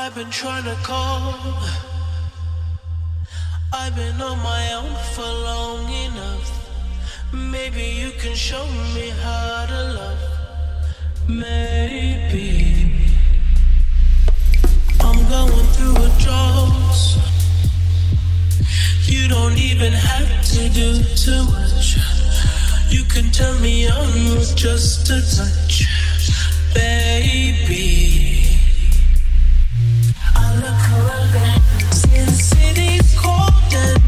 I've been trying to call. I've been on my own for long enough. Maybe you can show me how to love. Maybe I'm going through a drought. You don't even have to do too much. You can turn me on with just a touch, baby. cold and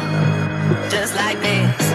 Like this.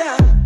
Down.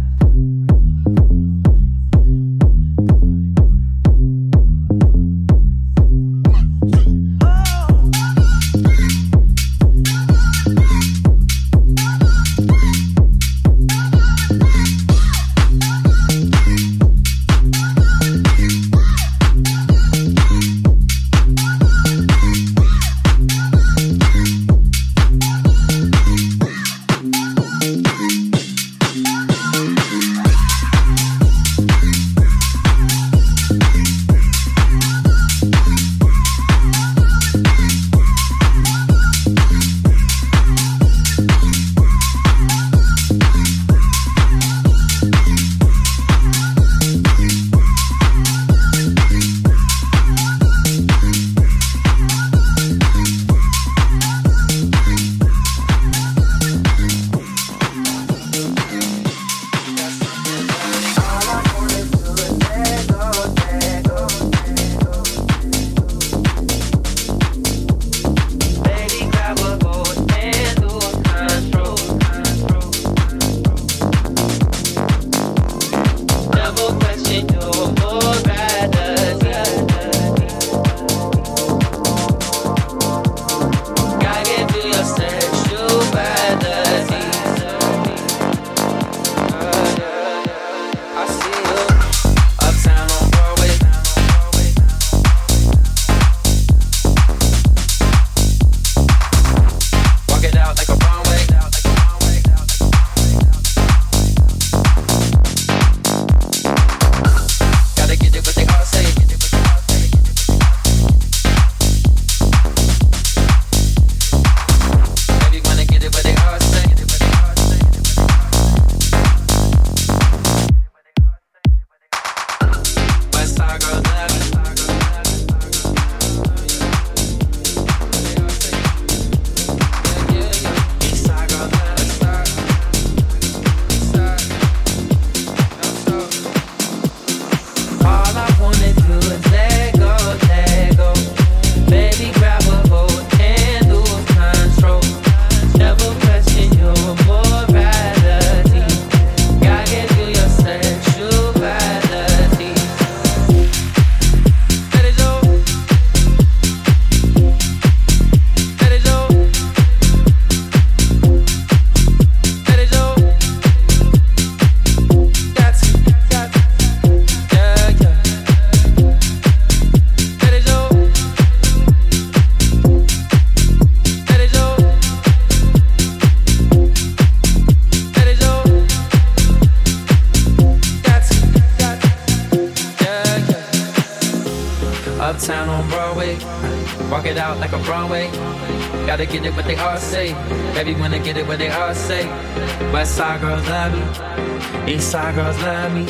Side girls love me.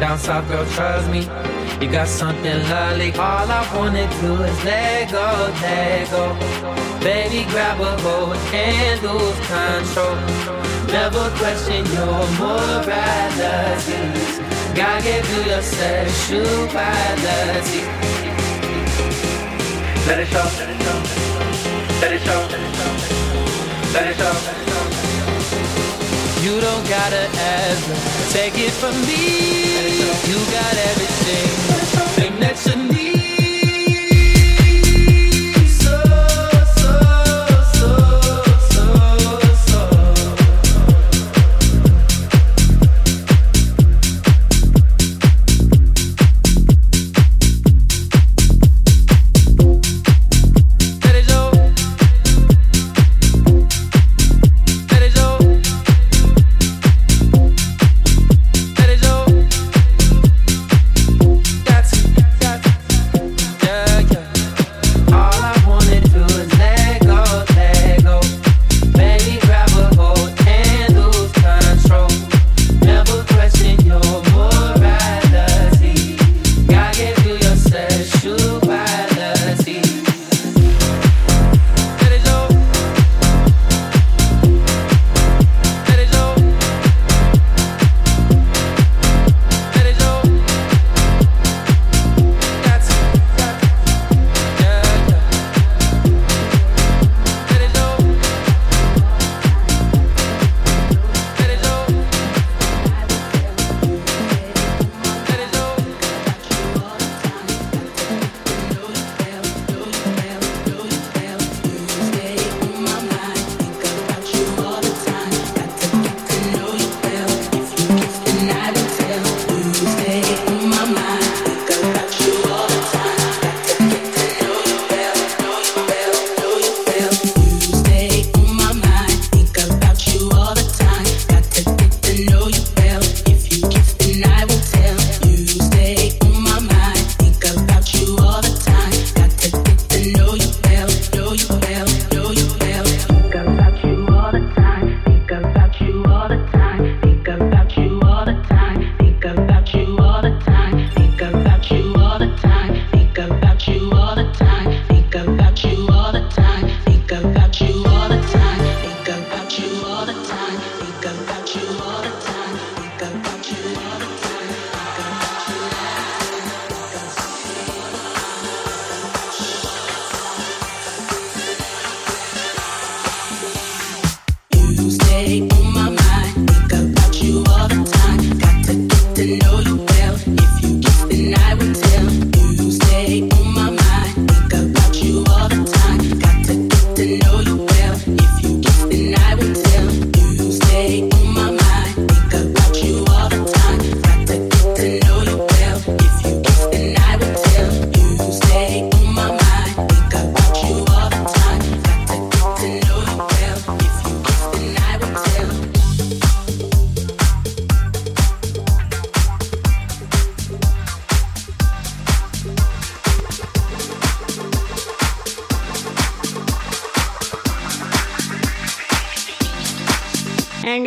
Down south girls trust me. You got something lovely. All I wanna do is let go, let go. Baby, grab a hold and lose control. Never question your morality. God gave you your sexuality. Let it show. Let it show. Let it show. You don't gotta ever take it from me. You got everything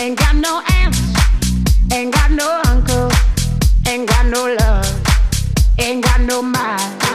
Ain't got no aunt, ain't got no uncle, ain't got no love, ain't got no mind.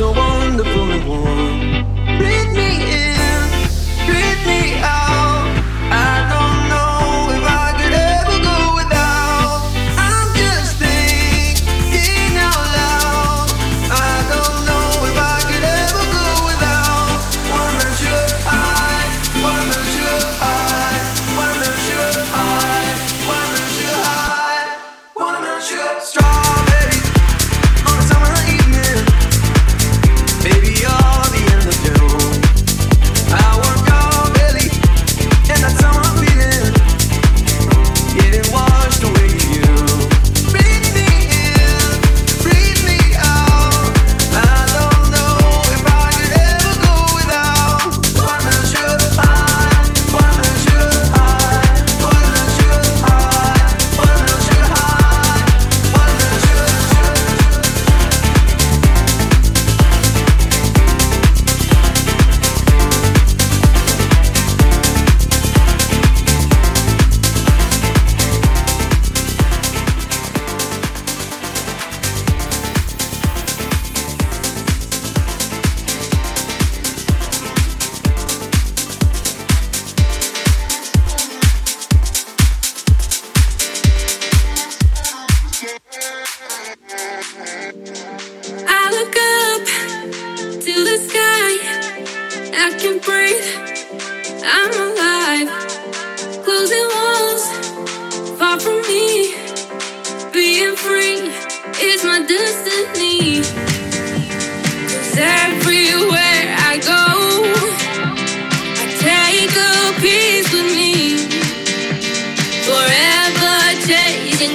a wonderful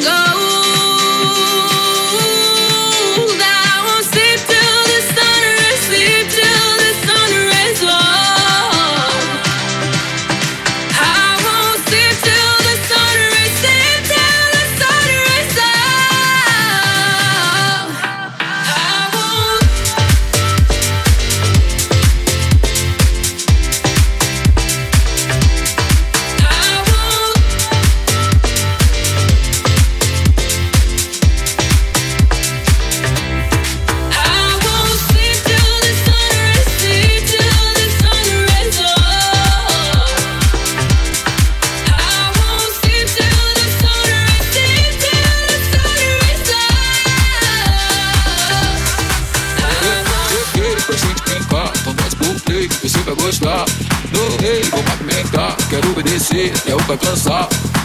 go.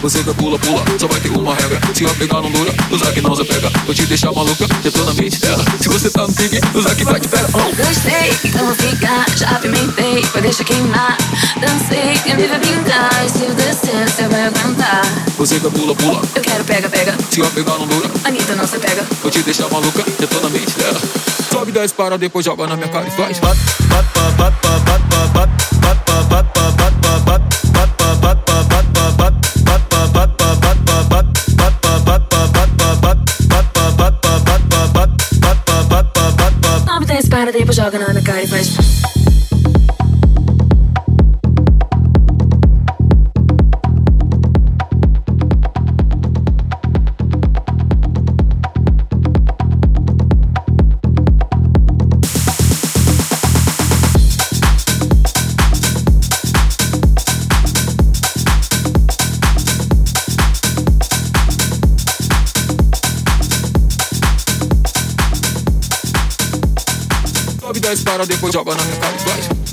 Você vai pula, pula, só vai ter uma regra. Se eu pegar não dura, usar que não se pega. Vou te deixar maluca, já tô na mente dela. Se você tá no pique, usar que vai te pega. Oh. Gostei, então vou ficar, já apimentei, vai deixar queimar. Dancei, quem me vai pintar. E se eu descer, você vai aguentar. Você vai pula, pula. Eu quero pega, pega. Se eu pegar não dura, Anitta não se pega. Vou te deixar maluca, já tô na mente dela. Sobe 10 para, depois joga na minha cara e faz. Bat, bat, bat, bat, bat, was all gonna I'll dip a drop one.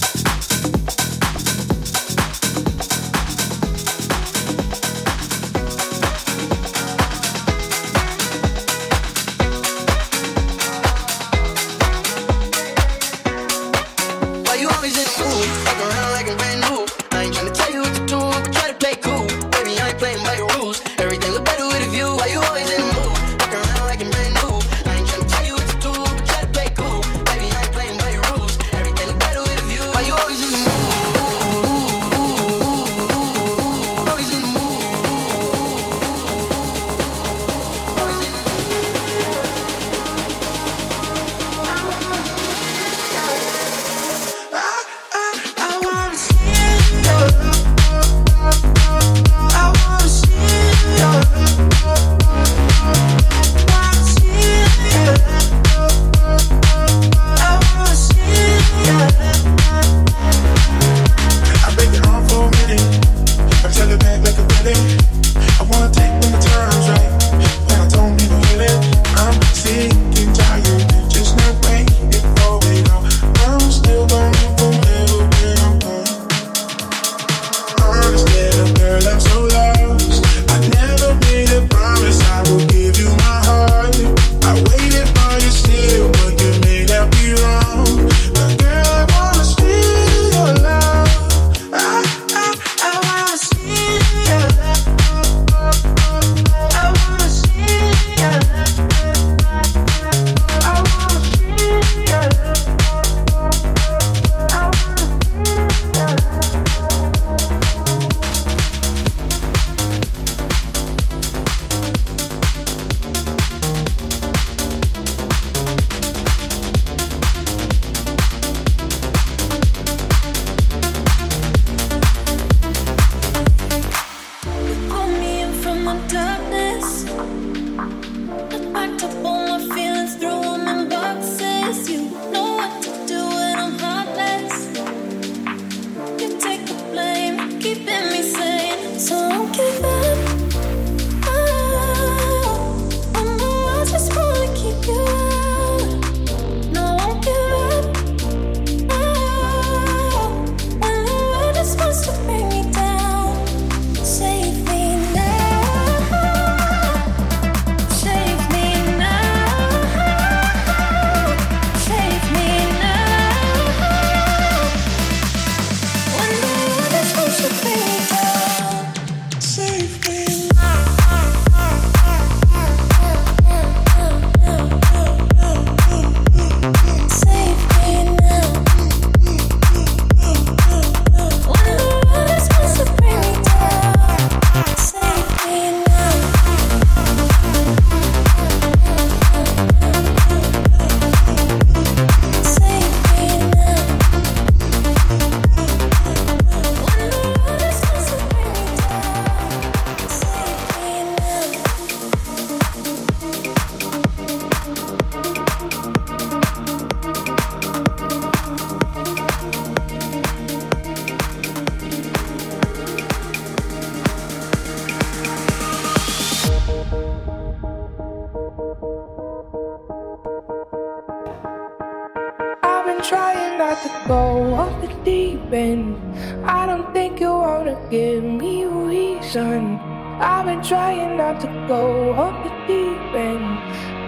go up the deep end.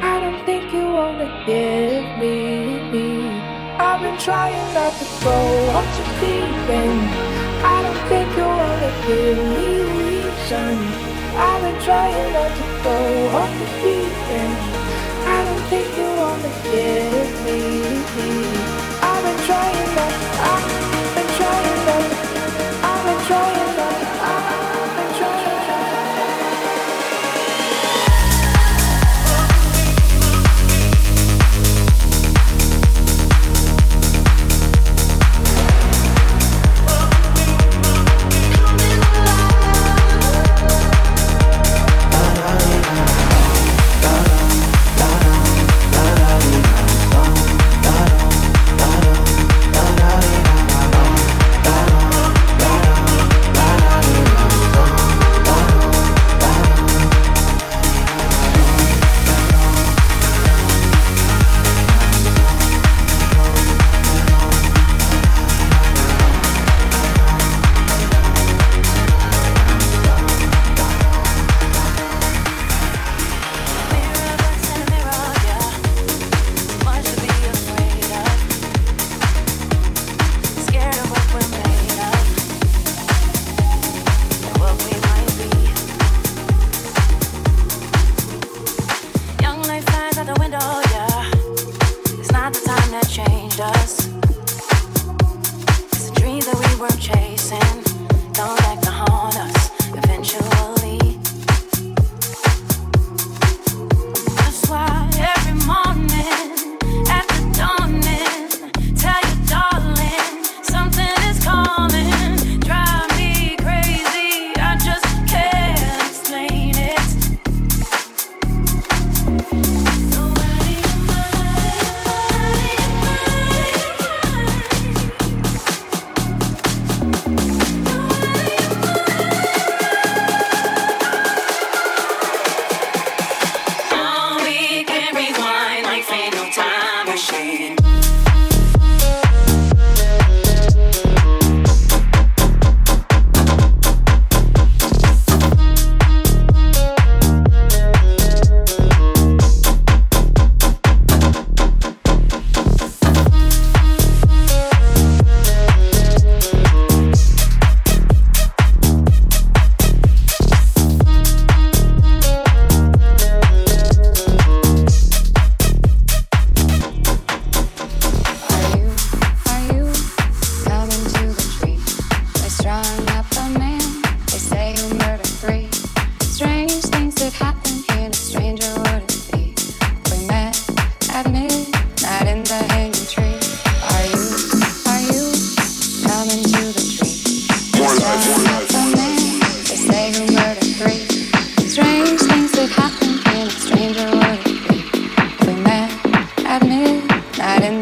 I don't think you wanna give me. me. I've been trying not to go up the deep end. I don't think you wanna give me reason. I've been trying not to go up.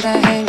that I hate.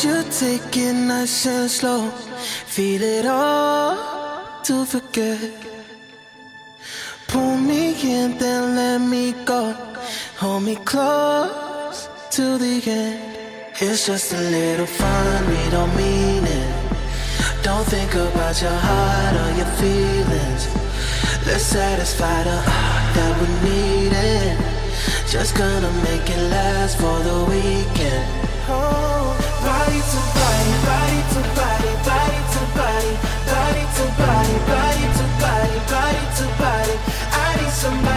should take it nice and slow. Feel it all to forget. Pull me in, then let me go. Hold me close to the end. It's just a little fun, we don't mean it. Don't think about your heart or your feelings. Let's satisfy the heart that we need it. Just gonna make it last for the weekend. body to body, body to body. I need somebody.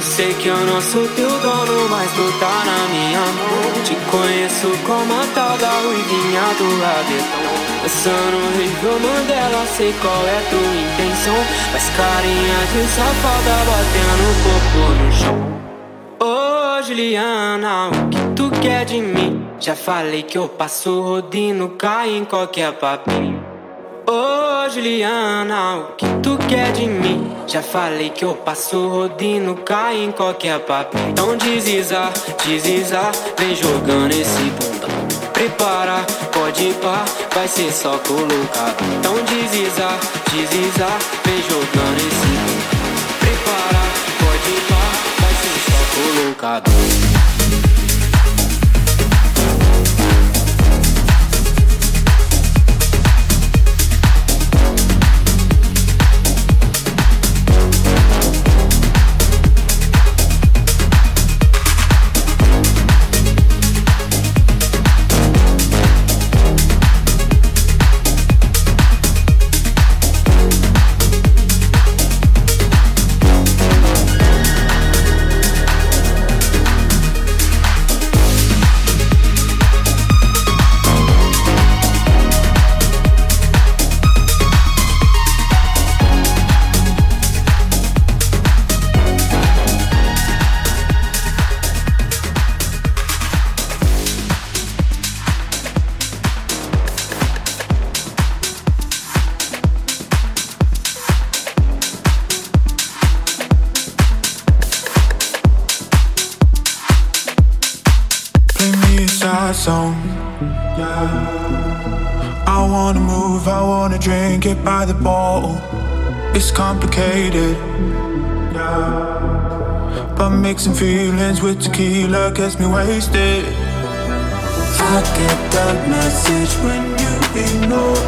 Sei que eu não sou teu dono, mas tu tá na minha mão. Te conheço como a tal da ruivinha do rabetão. Dançando no Rio Mandela, sei qual é tua intenção. Faz carinha de safada batendo o corpo no chão. Ô oh, Juliana, o que tu quer de mim? Já falei que eu passo rodinho, cai em qualquer papinho. Ô oh, Juliana, o que tu quer de mim? Já falei que eu passo rodinho, cai em qualquer papo. Então desliza, desliza, vem jogando esse bundão. Prepara, pode ir pá, vai ser só colocar. Então desliza, desliza, vem jogando esse bundão. Prepara, pode ir pá, vai ser só colocado. I wanna move, I wanna drink it by the bottle. It's complicated, yeah. But mixing feelings with tequila gets me wasted. I get that message when you ignore.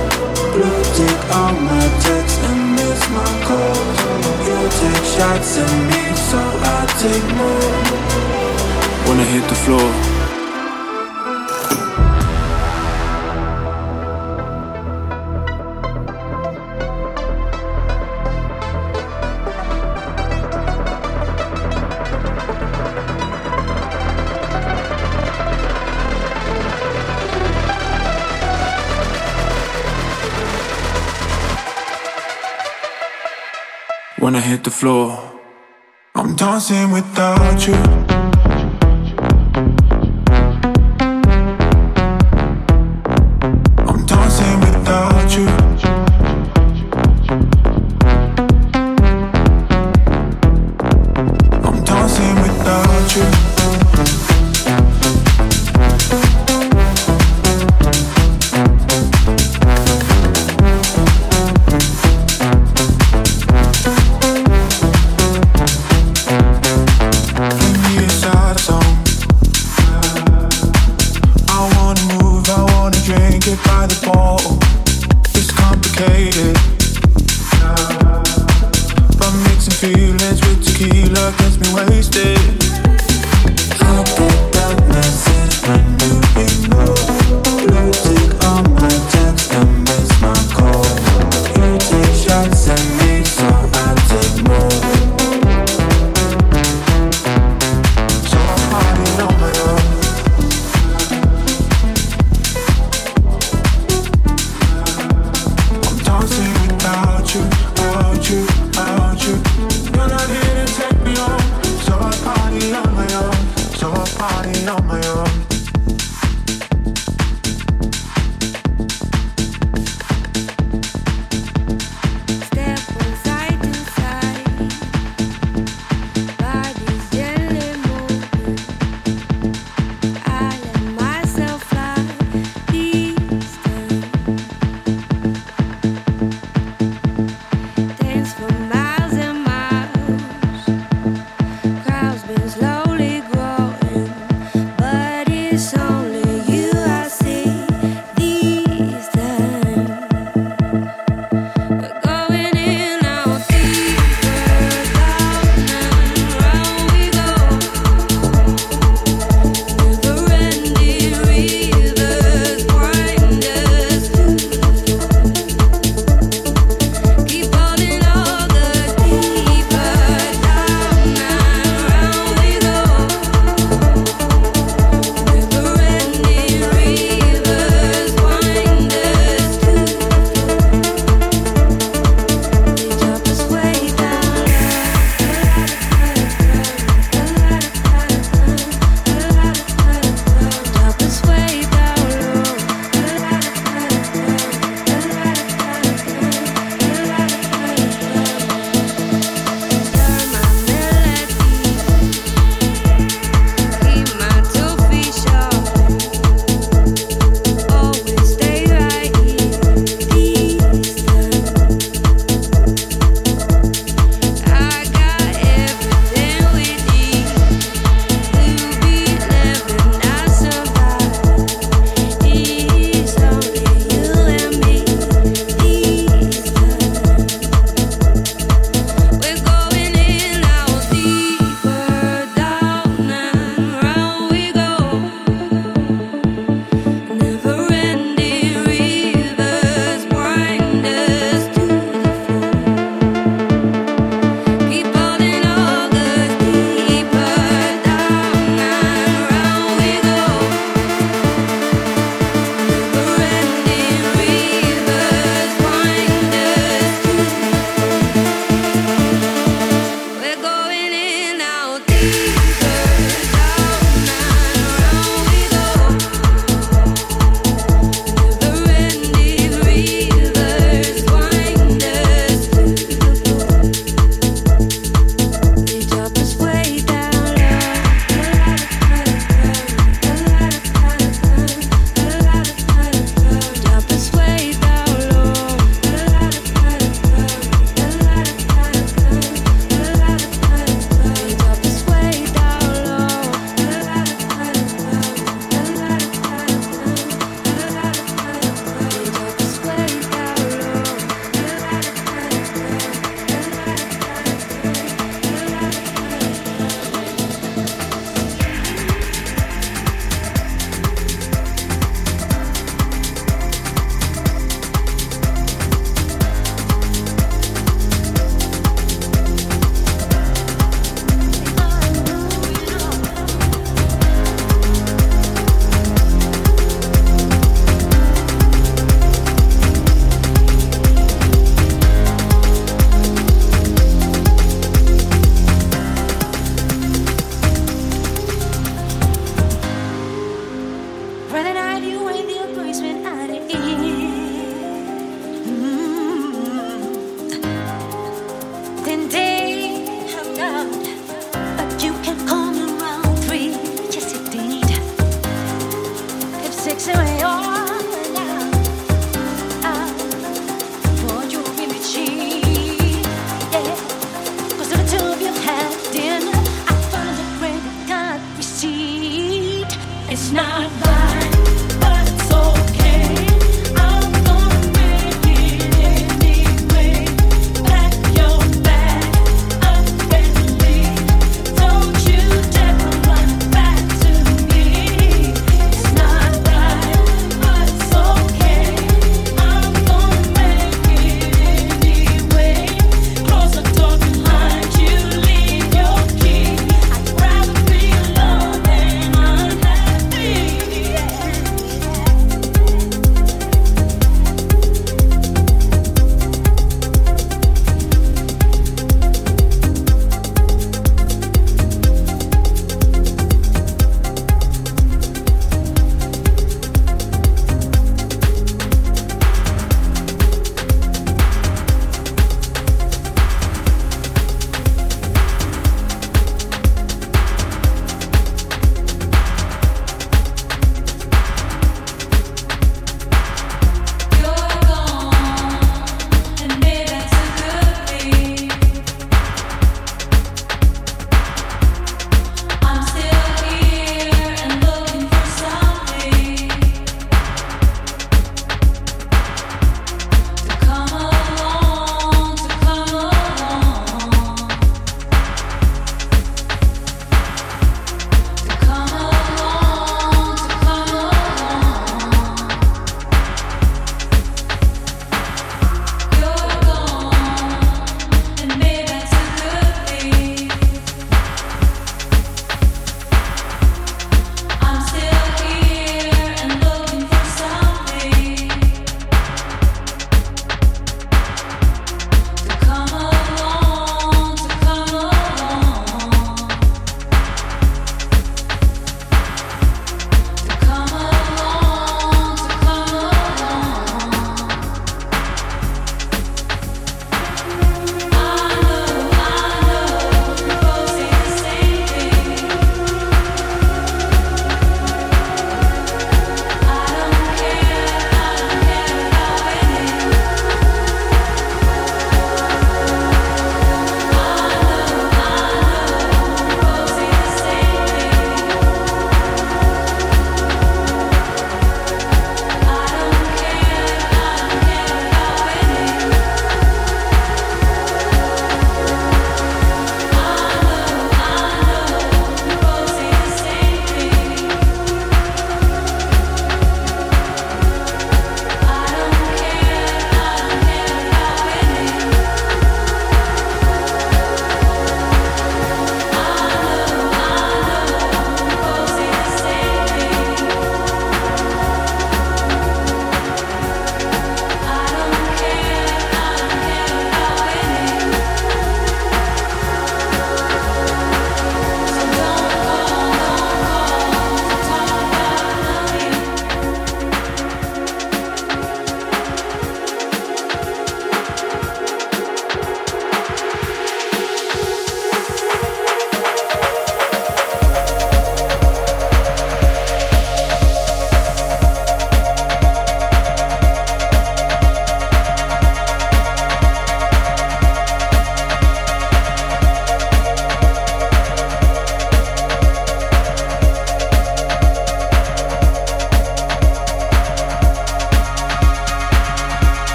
Blue tick on my text and miss my calls. You take shots at me, so I take more. Wanna hit the floor. Floor, I'm dancing without you.